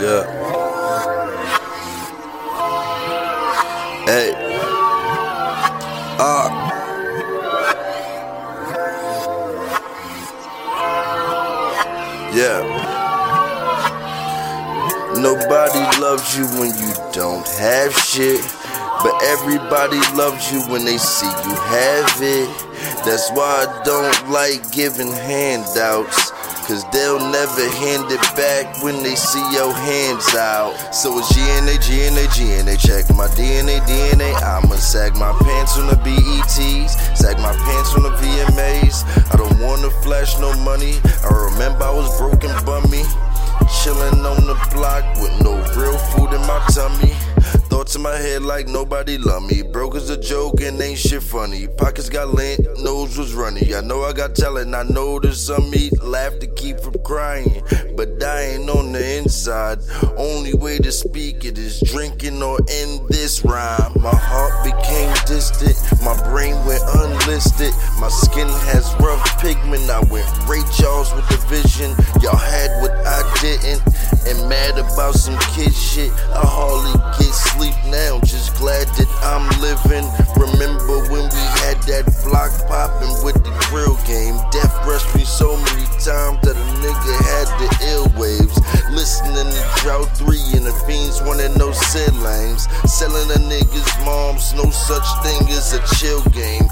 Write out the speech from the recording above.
Yeah. Hey. Ah. Yeah. Nobody loves you when you don't have shit. But everybody loves you when they see you have it. That's why I don't like giving handouts. Cause they'll never hand it back when they see your hands out. So it's GNA, GNA, GNA. Check my DNA, DNA. I'ma sag my pants on the BETs, sag my pants on the VMAs. I don't wanna flash no money. I remember I was broken bummy. Chillin' on the block with no real food in my tummy. In my head like nobody love me. Broke as a joke and ain't shit funny. Pockets got lint, nose was runny. I know I got talent, I know there's some me laugh to keep from crying. But dying on the inside. Only way to speak it is drinking or end this rhyme. My heart became distant, my brain went unlisted. My skin has rough pigment. I went Ray Charles with the vision. Y'all shit. I hardly get sleep now. Just glad that I'm living. Remember when we had that block popping with the grill game? Death rushed me so many times that a nigga had the ill waves. Listening to Drought 3 and the fiends wanted no sit lanes. Selling a nigga's moms, no such thing as a chill game.